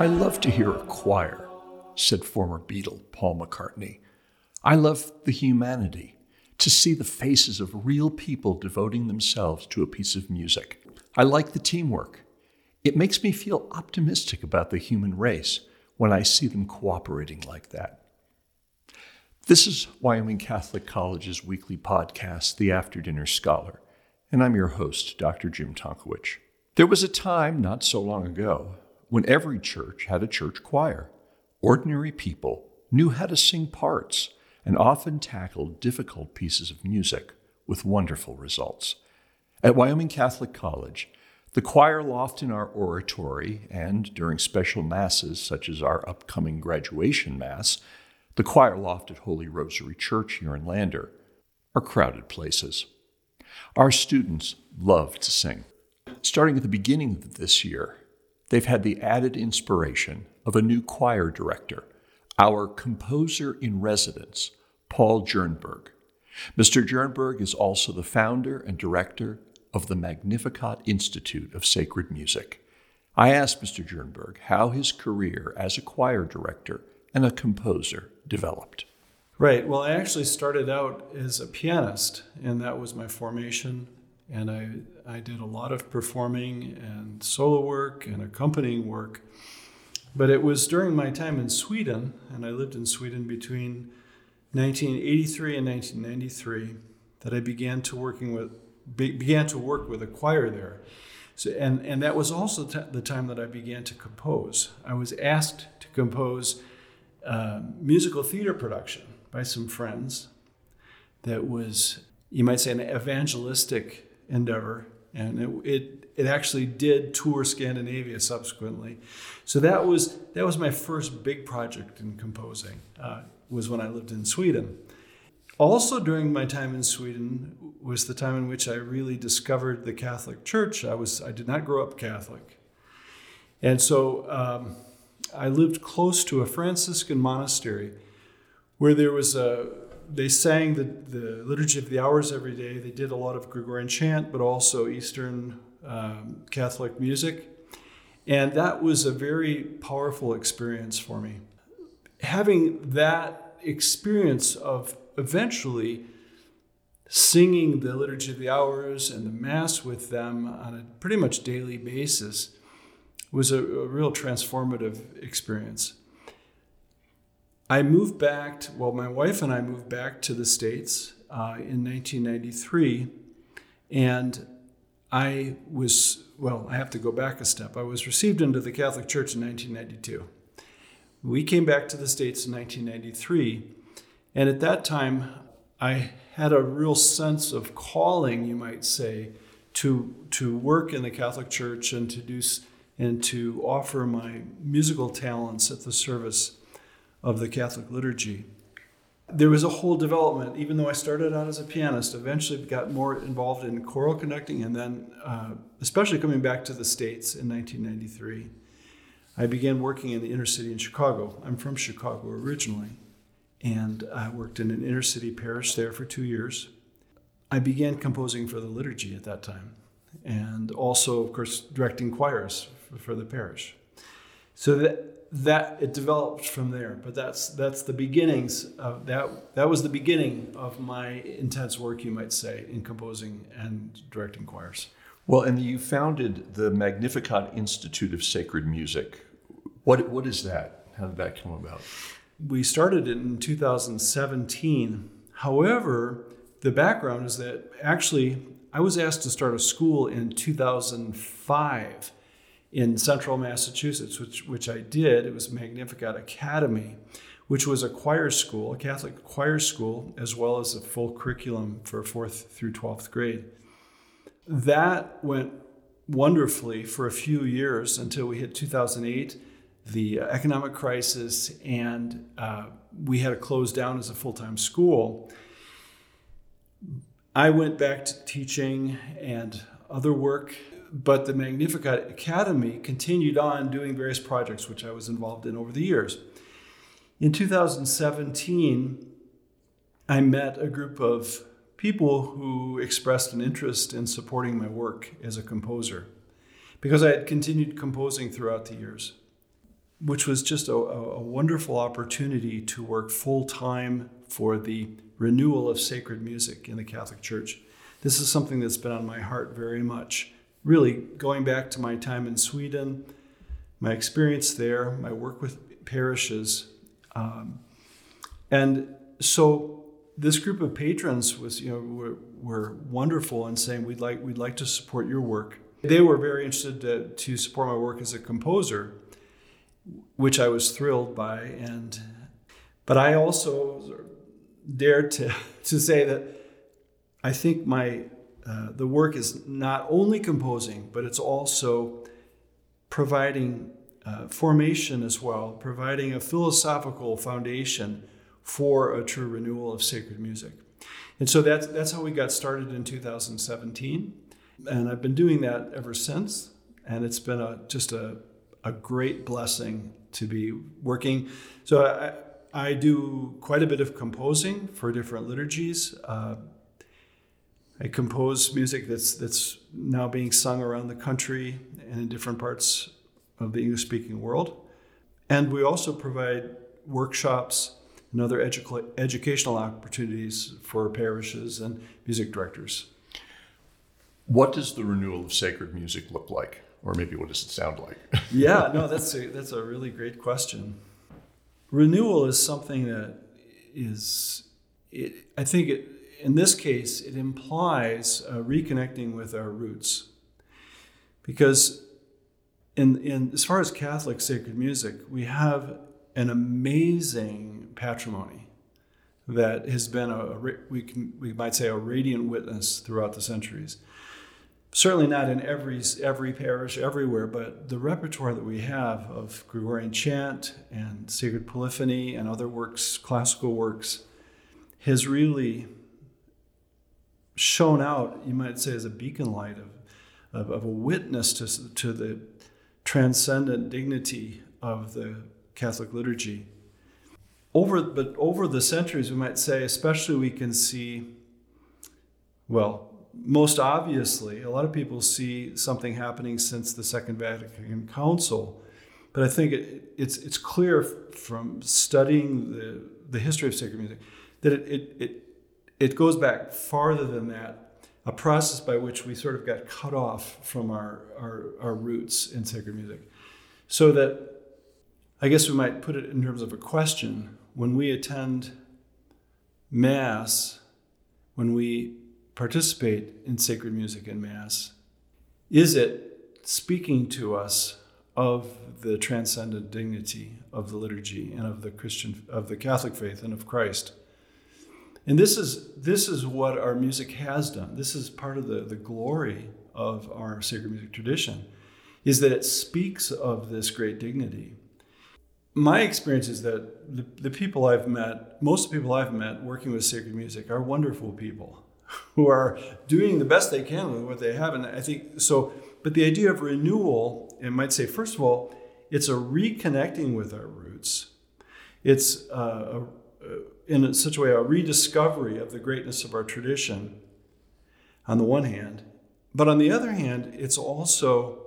I love to hear a choir, said former Beatle Paul McCartney. I love the humanity, to see the faces of real people devoting themselves to a piece of music. I like the teamwork. It makes me feel optimistic about the human race when I see them cooperating like that. This is Wyoming Catholic College's weekly podcast, The After Dinner Scholar, and I'm your host, Dr. Jim Tonkowich. There was a time not so long ago when every church had a church choir. Ordinary people knew how to sing parts and often tackled difficult pieces of music with wonderful results. At Wyoming Catholic College, the choir loft in our oratory and during special masses such as our upcoming graduation mass, the choir loft at Holy Rosary Church here in Lander, are crowded places. Our students love to sing. Starting at the beginning of this year, they've had the added inspiration of a new choir director, our composer in residence, Paul Jernberg. Mr. Jernberg is also the founder and director of the Magnificat Institute of Sacred Music. I asked Mr. Jernberg how his career as a choir director and a composer developed. Right. Well, I actually started out as a pianist, and that was my formation and I, I did a lot of performing and solo work and accompanying work. But it was during my time in Sweden, and I lived in Sweden between 1983 and 1993, that I began to working with be, began to work with a choir there. So, and, and that was also t- the time that I began to compose. I was asked to compose a musical theater production by some friends that was, you might say, an evangelistic endeavor, and it, it it actually did tour Scandinavia subsequently. So that was that was my first big project in composing. Uh, was when I lived in Sweden. Also during my time in Sweden was the time in which I really discovered the Catholic Church. I was I did not grow up Catholic, and so um, I lived close to a Franciscan monastery where there was a they sang the, the Liturgy of the Hours every day. They did a lot of Gregorian chant, but also Eastern um, Catholic music. And that was a very powerful experience for me. Having that experience of eventually singing the Liturgy of the Hours and the Mass with them on a pretty much daily basis was a, a real transformative experience. I moved back, to, well, my wife and I moved back to the States uh, in 1993. And I was, well, I have to go back a step. I was received into the Catholic Church in 1992. We came back to the States in 1993. And at that time, I had a real sense of calling, you might say, to, to work in the Catholic Church and to do and to offer my musical talents at the service of the Catholic liturgy. There was a whole development, even though I started out as a pianist, eventually got more involved in choral conducting, and then, uh, especially coming back to the States in 1993, I began working in the inner city in Chicago. I'm from Chicago originally, and I worked in an inner city parish there for two years. I began composing for the liturgy at that time, and also, of course, directing choirs for the parish. So that that it developed from there. But that's that's the beginnings of that. That was the beginning of my intense work, you might say, in composing and directing choirs. Well, and you founded the Magnificat Institute of Sacred Music. What what is that? How did that come about? We started it in 2017. However, the background is that actually I was asked to start a school in 2005 in central Massachusetts, which, which I did. It was Magnificat Academy, which was a choir school, a Catholic choir school, as well as a full curriculum for fourth through 12th grade. That went wonderfully for a few years until we hit 2008, the economic crisis, and uh, we had to close down as a full time school. I went back to teaching and other work but the Magnificat Academy continued on doing various projects which I was involved in over the years. In 2017, I met a group of people who expressed an interest in supporting my work as a composer because I had continued composing throughout the years. which was just a, a wonderful opportunity to work full time for the renewal of sacred music in the Catholic Church. This is something that's been on my heart very much. Really, going back to my time in Sweden, my experience there, my work with parishes. Um, and so this group of patrons was, you know, were, were, wonderful in saying we'd like we'd like to support your work. They were very interested to, to support my work as a composer, which I was thrilled by. And but I also dared to to say that I think my uh, the work is not only composing, but it's also providing uh, formation as well, providing a philosophical foundation for a true renewal of sacred music. And so that's, that's how we got started in 2017. And I've been doing that ever since. And it's been a, just a, a great blessing to be working. So I, I do quite a bit of composing for different liturgies. Uh, I compose music that's, that's now being sung around the country and in different parts of the English speaking world. And we also provide workshops and other edu- educational opportunities for parishes and music directors. What does the renewal of sacred music look like? Or maybe what does it sound like? yeah, no, that's a, that's a really great question. Renewal is something that is, it, I think it, in this case, it implies uh, reconnecting with our roots. Because in, in, as far as Catholic sacred music, we have an amazing patrimony that has been a, we can we might say a radiant witness throughout the centuries. Certainly not in every every parish everywhere, but the repertoire that we have of Gregorian chant and sacred polyphony and other works, classical works, has really shown out. You might say as a beacon light of of, of a witness to to the transcendent dignity of the Catholic liturgy. Over, but over the centuries, we might say, especially we can see, well, most obviously, a lot of people see something happening since the Second Vatican Council. But I think it, it's, it's clear from studying the, the history of sacred music that it, it, it, it goes back farther than that, a process by which we sort of got cut off from our, our, our roots in sacred music. So that I guess we might put it in terms of a question. When we attend Mass, when we participate in sacred music in Mass, is it speaking to us of the transcendent dignity of the liturgy and of the Christian, of the Catholic faith and of Christ? And this is, this is what our music has done. This is part of the, the glory of our sacred music tradition, is that it speaks of this great dignity my experience is that the, the people I've met, most of the people I've met working with sacred music are wonderful people who are doing the best they can with what they have. And I think so, but the idea of renewal, it might say, first of all, it's a reconnecting with our roots. It's uh, a, in such a way a rediscovery of the greatness of our tradition on the one hand. But on the other hand, it's also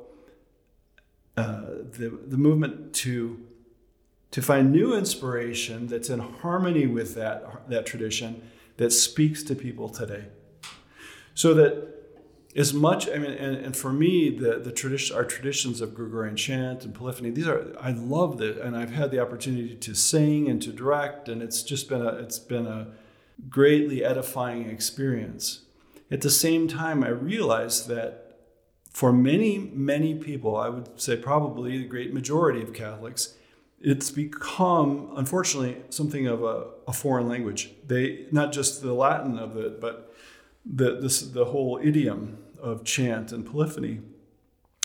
uh, the, the movement to to find new inspiration that's in harmony with that, that tradition that speaks to people today. So that as much, I mean, and, and for me, the, the tradition, our traditions of Gregorian chant and polyphony, these are, I love it. And I've had the opportunity to sing and to direct, and it's just been a, it's been a greatly edifying experience. At the same time, I realized that for many, many people, I would say probably the great majority of Catholics, it's become unfortunately something of a, a, foreign language they not just the latin of it but the, this, the whole idiom of chant and polyphony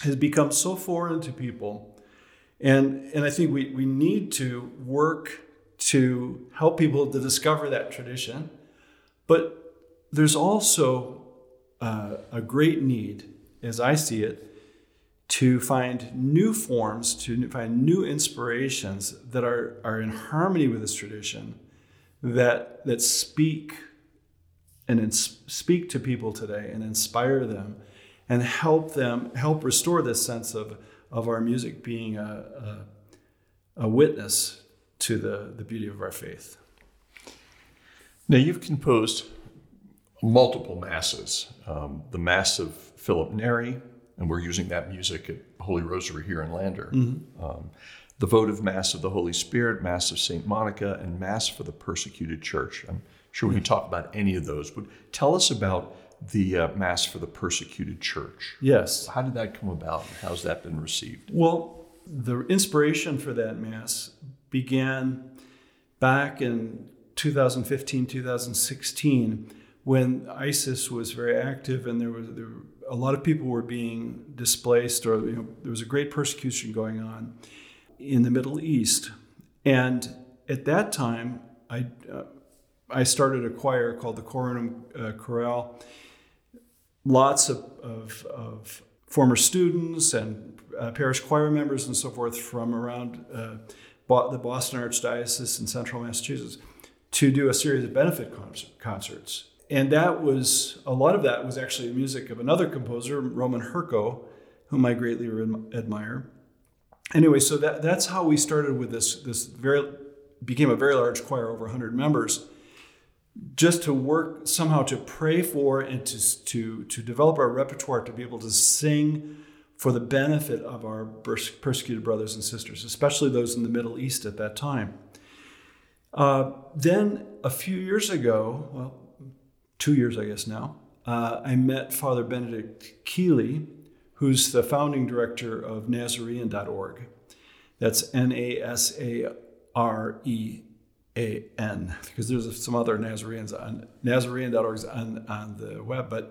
has become so foreign to people. And, and i think we, we need to work to help people to discover that tradition. But there's also uh, a great need as i see it to find new forms, to find new inspirations that are, are in harmony with this tradition, that, that speak and ins- speak to people today and inspire them and help them, help restore this sense of, of our music being a, a witness to the, the beauty of our faith. Now, you've composed multiple masses. Um, the Mass of Philip Neri, and we're using that music at Holy Rosary here in Lander. Um, the Votive Mass of the Holy Spirit, Mass of St. Monica, and Mass for the Persecuted Church. I'm sure we can talk about any of those, but tell us about the uh, Mass for the Persecuted Church. Yes. How did that come about, and how's that been received? Well, the inspiration for that Mass began back in 2015, 2016, when ISIS was very active and there was there, a lot of people were being displaced, or you know, there was a great persecution going on in the Middle East. And at that time, I, uh, I started a choir called the Coronum uh, Chorale. Lots of, of, of former students and uh, parish choir members and so forth from around uh, the Boston Archdiocese in central Massachusetts to do a series of benefit concert, concerts. And that was, a lot of that was actually music of another composer, Roman Hurko, whom I greatly admire. Anyway, so that, that's how we started with this, this very, became a very large choir, over 100 members, just to work somehow to pray for and to, to, to develop our repertoire to be able to sing for the benefit of our persecuted brothers and sisters, especially those in the Middle East at that time. Uh, then a few years ago, well, two years I guess now, uh, I met Father Benedict Kiely, who's the founding director of Nasarean.org. That's N A S A R E A N, because there's some other Nazareans on Nasarean.org on, on the web. But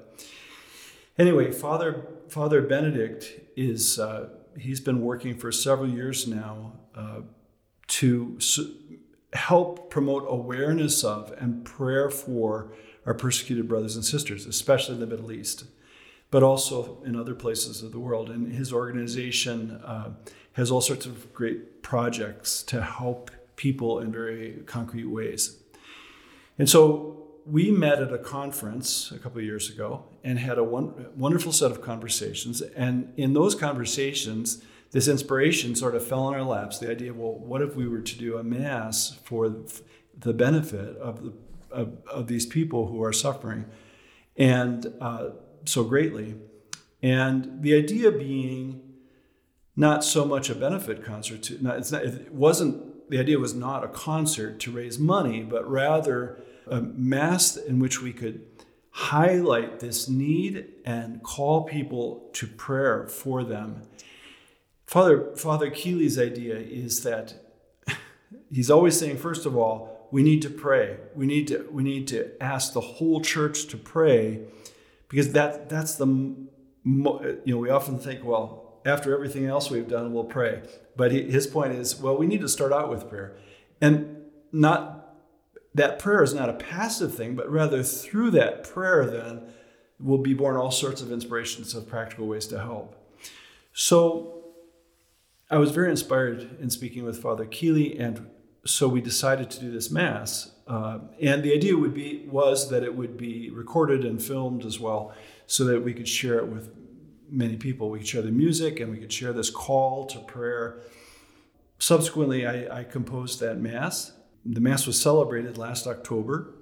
anyway, Father Father Benedict is uh, he's been working for several years now uh, to s- help promote awareness of and prayer for our persecuted brothers and sisters, especially in the Middle East, but also in other places of the world. And his organization uh, has all sorts of great projects to help people in very concrete ways. And so we met at a conference a couple of years ago and had a one, wonderful set of conversations. And in those conversations, this inspiration sort of fell on our laps. The idea, well, what if we were to do a mass for the benefit of the of, of these people who are suffering, and uh, so greatly. And the idea being not so much a benefit concert. To, not, not, it wasn't. The idea was not a concert to raise money, but rather a mass in which we could highlight this need and call people to prayer for them. Father Father Kiely's idea is that he's always saying, first of all, we need to pray. We need to we need to ask the whole church to pray, because that that's the you know we often think, well, after everything else we've done, we'll pray. But his point is, well, we need to start out with prayer, and not that prayer is not a passive thing, but rather through that prayer, then will be born all sorts of inspirations of practical ways to help. So I was very inspired in speaking with Father Kiely, and so we decided to do this mass. Uh, and the idea would be was that it would be recorded and filmed as well, so that we could share it with many people. We could share the music, and we could share this call to prayer. Subsequently, I, I composed that mass. The mass was celebrated last October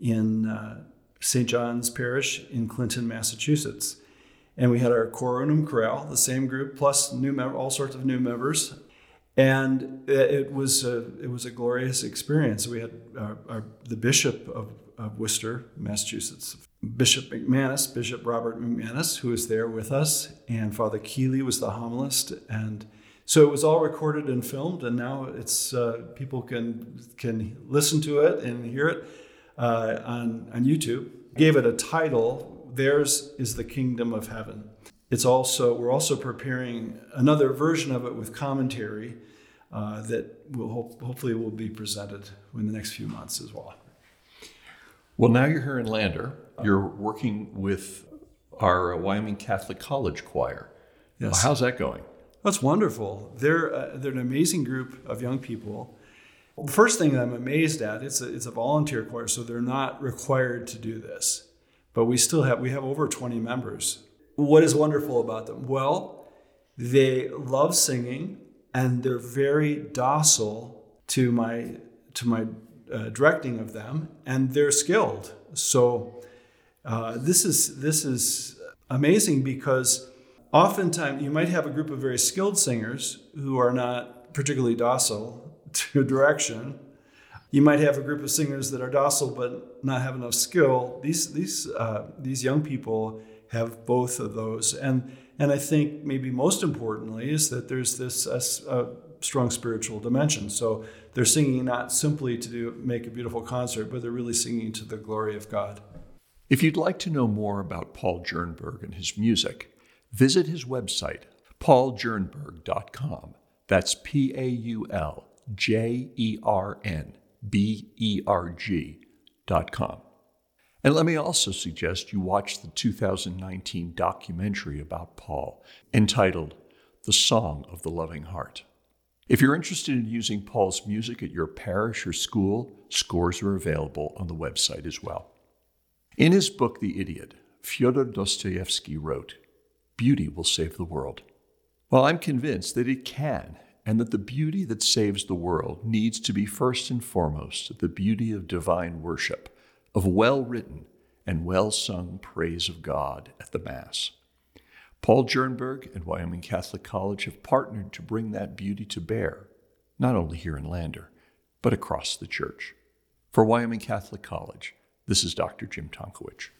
in uh, St. John's Parish in Clinton, Massachusetts and we had our Coronum Chorale, the same group, plus new mem- all sorts of new members, and it was a, it was a glorious experience. We had our, our, the Bishop of, of Worcester, Massachusetts, Bishop McManus, Bishop Robert McManus, who was there with us, and Father Kiely was the homilist, and so it was all recorded and filmed, and now it's uh, people can can listen to it and hear it uh, on on YouTube. Gave it a title theirs is the kingdom of heaven. It's also we're also preparing another version of it with commentary uh, that will hope, hopefully will be presented in the next few months as well. Well, now you're here in Lander. You're working with our Wyoming Catholic College Choir. Yes. How's that going? That's wonderful. They're uh, they're an amazing group of young people. The first thing I'm amazed at it's a, it's a volunteer choir, so they're not required to do this but we still have we have over 20 members what is wonderful about them well they love singing and they're very docile to my to my uh, directing of them, and they're skilled. So uh, this is this is amazing because oftentimes you might have a group of very skilled singers who are not particularly docile to direction. You might have a group of singers that are docile but not have enough skill. These these uh, these young people have both of those, and and I think maybe most importantly is that there's this a, strong spiritual dimension. So they're singing not simply to do, make a beautiful concert, but they're really singing to the glory of God. If you'd like to know more about Paul Jernberg and his music, visit his website, pauljernberg.com. That's P A U L J E R N B E R G.com. And let me also suggest you watch the 2019 documentary about Paul entitled The Song of the Loving Heart. If you're interested in using Paul's music at your parish or school, scores are available on the website as well. In his book, The Idiot, Fyodor Dostoevsky wrote, Beauty will save the world. Well, I'm convinced that it can, and that the beauty that saves the world needs to be first and foremost the beauty of divine worship, of well written and well sung praise of God at the Mass. Paul Jernberg and Wyoming Catholic College have partnered to bring that beauty to bear, not only here in Lander, but across the church. For Wyoming Catholic College, this is Dr. Jim Tonkowich.